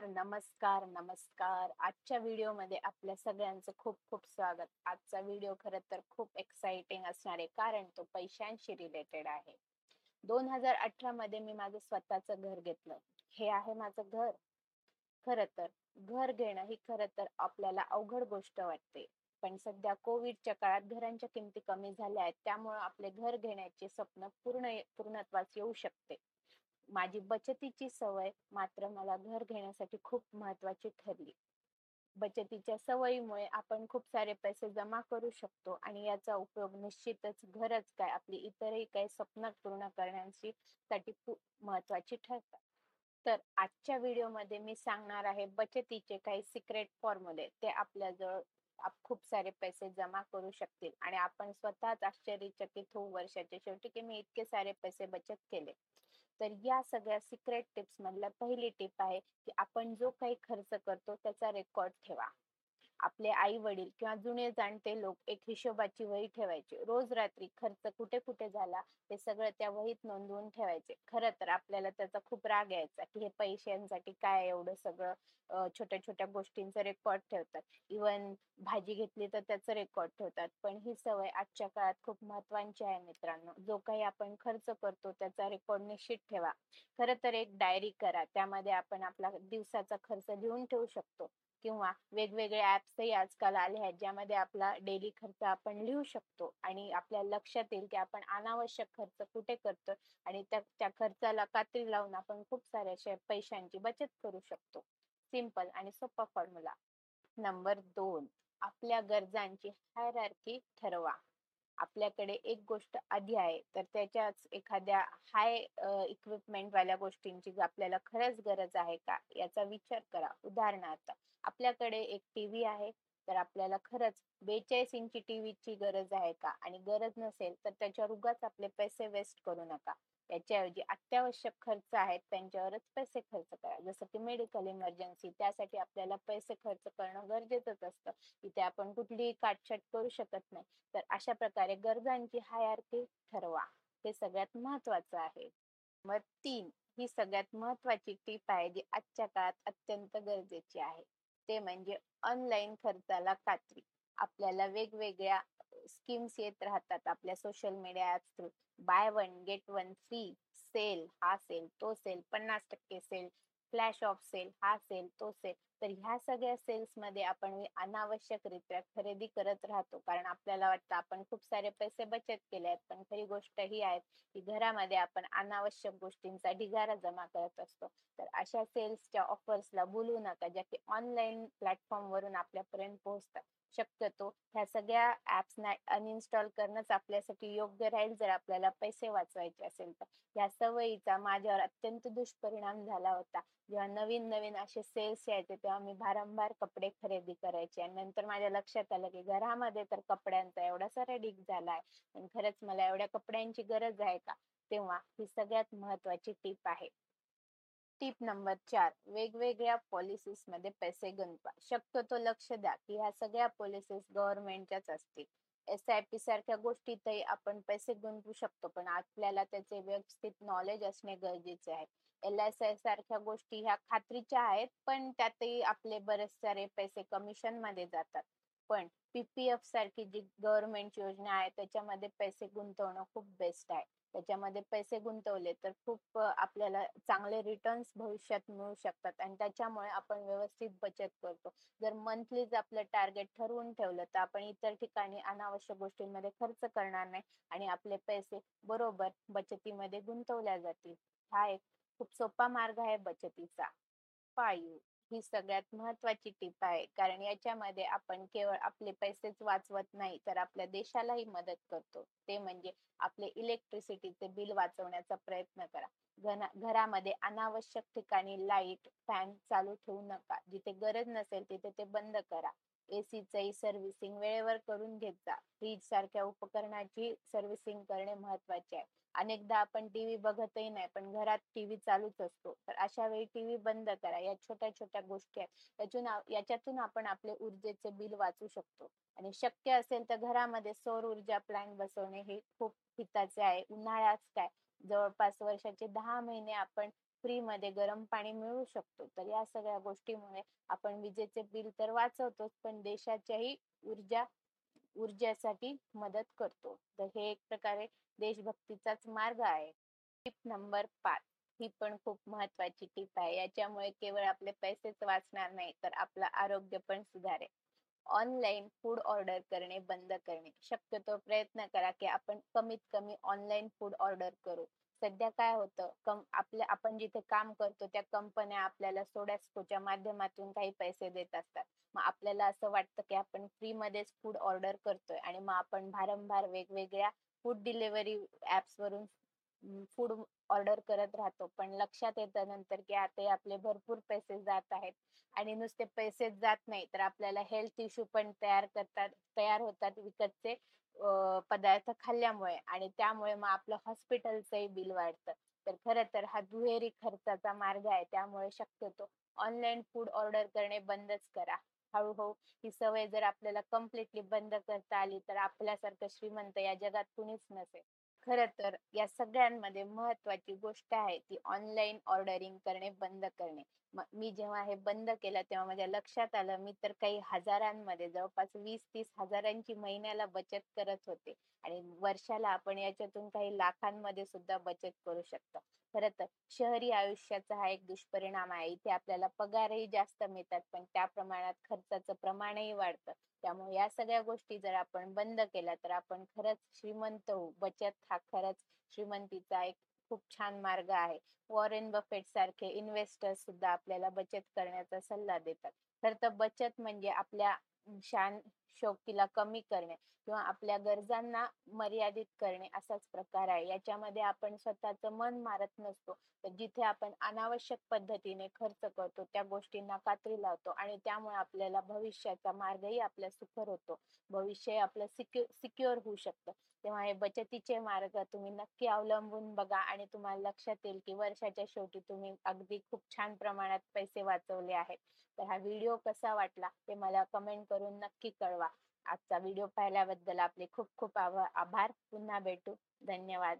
नमस्कार नमस्कार नमस्कार. आजच्या व्हिडिओमध्ये आपल्या सगळ्यांचं खूप खूप स्वागत. आजचा व्हिडिओ खर तर खूप एक्साइटिंग असणार आहे कारण तो पैशांशी रिलेटेड आहे. दोन हजार अठरा मध्ये मी माझं स्वतःचं घर घेतलं. हे आहे माझं घर. खर तर घर घेणं ही खर तर आपल्याला अवघड गोष्ट वाटते. पण सध्या कोविडच्या काळात घरांच्या किमती कमी झाल्या आहेत त्यामुळे आपले घर घेण्याचे स्वप्न पूर्ण पूर्णत्वास येऊ शकते. माझी बचतीची सवय मात्र मला घर घेण्यासाठी खूप महत्वाची ठरली. बचतीच्या सवयीमुळे आपण खूप सारे पैसे जमा करू शकतो आणि याचा उपयोग निश्चितच घरच काय आपली इतरही काही स्वप्न पूर्ण करण्याची साठी खूप महत्वाची ठरतात. तर आजच्या व्हिडिओमध्ये मी सांगणार आहे बचतीचे काही सिक्रेट फॉर्म्युले ते आपल्याजवळ खूप सारे पैसे जमा करू शकतील आणि आपण स्वतःच आश्चर्यचकित होऊ वर्षाच्या शेवटी की मी इतके सारे पैसे बचत केले. तर या सगळ्या सिक्रेट टिप्स मधल्या पहिली टिप आहे की आपण जो काही खर्च करतो त्याचा रेकॉर्ड ठेवा. आपले आई वडील किंवा जुने जाणते लोक एक हिशोबाची वही ठेवायचे. रोज रात्री खर्च कुठे कुठे झाला हे सगळं त्या वहीत नोंदवून ठेवायचे. खरं तर आपल्याला त्याचा खूप राग यायचा की हे पैशांसाठी काय एवढं सगळं छोट्या छोट्या गोष्टींचं रेकॉर्ड ठेवतात. इवन भाजी घेतली तर त्याचं रेकॉर्ड ठेवतात. पण ही सवय आजच्या काळात खूप महत्वाची आहे मित्रांनो. जो काही आपण खर्च करतो त्याचा रेकॉर्ड निश्चित ठेवा. खरं तर एक डायरी करा. त्यामध्ये आपण आपला दिवसाचा खर्च लिहून ठेवू शकतो. किंवा वेगवेगळे ऍप्सही आजकाल आले आहेत ज्यामध्ये आपला डेली खर्च आपण लिहू शकतो आणि आपल्या लक्षात येईल की आपण अनावश्यक खर्च कुठे करतो आणि त्या त्या खर्चाला कात्री लावून आपण खूप साऱ्या पैशांची बचत करू शकतो. सिंपल आणि सोपा फॉर्म्युला नंबर दोन आपल्या गरजांची हायरार्की ठरवा. आपल्याकडे एक गोष्ट आधी आहे तर त्याच्याच एखाद्या हाय इक्विपमेंट वाल्या गोष्टींची आपल्याला खरंच गरज आहे का? याचा विचार करा. उदाहरणार्थ आपल्याकडे एक टीव्ही आहे. तर आपल्याला खरंच बेचाळीस इंची टीव्हीची गरज आहे का? आणि गरज नसेल तर त्याच्यावर उगाच आपले पैसे वेस्ट करू नका. याच्याऐवजी अत्यावश्यक खर्च आहेत त्यांच्यावरच पैसे खर्च करा. जसं की मेडिकल इमर्जन्सी त्यासाठी आपल्याला पैसे खर्च करणं गरजेचंच असतं. इथे आपण कुठलीही काटछाट करू शकत नाही. तर अशा प्रकारे गरजांची हायारकी ठरवा. हे सगळ्यात महत्वाचं आहे. मग तीन ही सगळ्यात महत्वाची टीप आहे जी आजच्या काळात अत्यंत गरजेची आहे. ते म्हणजे ऑनलाईन खर्चाला कात्री. आपल्याला वेगवेगळ्या स्कीम्स येत राहतात आपल्या social media through buy one get one free sale हा सेल तो सेल पन्नास टक्के सेल फ्लॅश ऑफ सेल हा सेल तो सेल तर ह्या सगळ्या सेल्समध्ये आपण अनावश्यकरित्या खरेदी करत राहतो. कारण आपल्याला वाटतं आपण खूप सारे पैसे बचत केले आहेत पण खरी गोष्ट ही आहे की घरामध्ये आपण अनावश्यक गोष्टींचा ढिगारा जमा करत असतो. तर अशा सेल्सच्या ऑफर्सला बोलू नका ज्या की ऑनलाईन प्लॅटफॉर्म वरून आपल्यापर्यंत पोहोचतात. शक्यतो ह्या सगळ्या ऍप्सना अनइन्स्टॉल करणंच आपल्यासाठी योग्य राहील जर आपल्याला पैसे वाचवायचे असेल तर. या सवयीचा माझ्यावर अत्यंत दुष्परिणाम झाला होता. जेव्हा नवीन नवीन असे सेल्स यायचे तेव्हा मी भारंभार कपडे खरेदी करायचे. आणि नंतर माझ्या लक्षात आलं की घरामध्ये तर कपड्यांचा एवढा सारा डीक झालाय आणि खरंच मला एवढ्या कपड्यांची गरज आहे का? तेव्हा ही सगळ्यात महत्वाची टीप आहे. टीप नंबर चार वेगवेगळ्या पॉलिसीसमध्ये पैसे गुंतवा. शक्यतो लक्ष द्या की ह्या सगळ्या पॉलिसीस गव्हर्नमेंटच्याच असतील. एस आय पी सारख्या गोष्टीतही आपण पैसे गुंतवू शकतो. पण आपल्याला त्याचे व्यवस्थित नॉलेज असणे गरजेचे आहे. एल एस आय सारख्या गोष्टी ह्या खात्रीच्या आहेत पण त्यातही आपले बरेच सारे पैसे कमिशनमध्ये जातात. पण पीपीएफ सारखी जी गव्हर्नमेंट योजना आहे त्याच्यामध्ये पैसे गुंतवणं खूप बेस्ट आहे. त्याच्यामध्ये पैसे गुंतवले तर खूप आपल्याला चांगले रिटर्न्स भविष्यात मिळू शकतात आणि त्याच्यामुळे आपण व्यवस्थित बचत करतो. जर मंथलीच आपलं टार्गेट ठरवून ठेवलं तर आपण इतर ठिकाणी अनावश्यक गोष्टींमध्ये खर्च करणार नाही आणि आपले पैसे बरोबर बचतीमध्ये गुंतवल्या जातील. हा एक खूप सोपा मार्ग आहे बचतीचा. पाळीव. ही सगळ्यात महत्वाची टीप आहे. कारण याच्यामध्ये आपण केवळ आपले पैसेच वाचवत नाही तर आपल्या देशालाही मदत करतो. ते म्हणजे आपले इलेक्ट्रिसिटीचे बिल वाचवण्याचा प्रयत्न करा. घरामध्ये अनावश्यक ठिकाणी लाइट फॅन चालू ठेवू नका. जिथे गरज नसेल तिथे ते बंद करा. एसीचंही सर्व्हिसिंग वेळेवर करून घेत जा. फ्रीज सारख्या उपकरणाची सर्व्हिसिंग करणे महत्त्वाचे आहे. अनेकदा आपण टीव्ही बघतही नाही पण घरात टीव्ही चालूच असतो. तर अशा वेळी टीव्ही बंद करा. या छोट्या छोट्या गोष्टी आहेत. यातून याच्यातून आपण आपले ऊर्जेचे बिल वाचू शकतो. आणि शक्य असेल तर घरामध्ये सौर ऊर्जा प्लांट बसवणे हे खूप हिताचे आहे. उन्हाळ्याच काय जवळपास वर्षाचे दहा महिने आपण फ्री मध्ये गरम पाणी मिळू शकतो. तर या सगळ्या गोष्टीमुळे आपण विजेचे बिल तर वाचवतोच पण देशाच्याही ऊर्जा ऊर्जेसाठी मदत करतो. तर हे एक प्रकारे देशभक्तीचाच मार्ग आहे. टिप नंबर पाच ही पण खूप महत्वाची टीप आहे. याच्यामुळे केवळ आपले पैसेच वाचणार नाही तर आपलं आरोग्य पण सुधारेल. ऑनलाईन फूड ऑर्डर करणे बंद करणे. शक्यतो प्रयत्न करा की आपण कमीत कमी ऑनलाईन फूड ऑर्डर करू. सध्या काय होतं? कम आपल्या आपण जिथे काम करतो त्या कंपन्या आपल्याला सोडॅस्कोच्या माध्यमातून काही पैसे देत असतात. मग आपल्याला असं वाटतं की आपण फ्री मध्येच फूड ऑर्डर करतोय आणि मग आपण भारंभार वेगवेगळ्या फूड डिलिव्हरी ऍप्स वरून फूड ऑर्डर करत राहतो. पण लक्षात येतं नंतर की आता आपले भरपूर पैसे जात आहेत आणि नुसते पैसेच जात नाही तर आपल्याला हेल्थ इश्यू पण तयार करतात तयार होतात विकतचे पदार्थ खाल्ल्यामुळे आणि त्यामुळे मग आपलं हॉस्पिटलचंही बिल वाढतं. तर खरं तर हा दुहेरी खर्चाचा मार्ग आहे त्यामुळे शक्यतो ऑनलाईन फूड ऑर्डर करणे बंदच करा. हळूहळू ही सवय जर आपल्याला कम्प्लिटली बंद करता आली तर आपल्यासारखं श्रीमंत या जगात कुणीच नसेल. खर तर या सगळ्यांमध्ये महत्वाची गोष्ट आहे ती ऑनलाईन ऑर्डरिंग करणे बंद करणे. मी जेव्हा हे बंद केलं तेव्हा माझ्या लक्षात आलं मी तर काही हजारांमध्ये जवळपास वीस तीस हजारांची महिन्याला बचत करत होते. आणि वर्षाला आपण याच्यातून काही लाखांमध्ये सुद्धा बचत करू शकतो. खर तर शहरी आयुष्याचा हा एक दुष्परिणाम आहे. इथे आपल्याला पगारही जास्त मिळतात पण त्या प्रमाणात खर्चाचं प्रमाणही वाढतं. त्यामुळे या सगळ्या गोष्टी जर आपण बंद केल्या तर आपण खरंच श्रीमंत होऊ. बचत हा खरंच श्रीमंतीचा एक खूप छान मार्ग आहे. वॉरेन बफेट सारखे इन्व्हेस्टर सुद्धा आपल्याला बचत करण्याचा सल्ला देतात. खर तर बचत म्हणजे आपल्या शान शौकीला कमी करणे किंवा आपल्या गरजांना मर्यादित करणे असाच प्रकार आहे. याच्यामध्ये आपण स्वतःच मन मारत नसतो. तर जिथे आपण अनावश्यक पद्धतीने खर्च करतो त्या गोष्टींना कात्री लावतो आणि त्यामुळे आपल्याला भविष्याचा मार्गही आपल्या सुखर होतो. भविष्य आपलं सिक्यु सिक्युअर होऊ शकतं. तेव्हा हे बचतीचे मार्ग तुम्ही नक्की अवलंबून बघा आणि तुम्हाला लक्षात येईल की वर्षाच्या शेवटी तुम्ही अगदी खूप छान प्रमाणात पैसे वाचवले आहेत. तर हा व्हिडिओ कसा वाटला ते मला कमेंट करून नक्की कळवा. आजचा व्हिडिओ पाहिल्याबद्दल आपले खूप खूप आभार पुन्हा भेटू. धन्यवाद.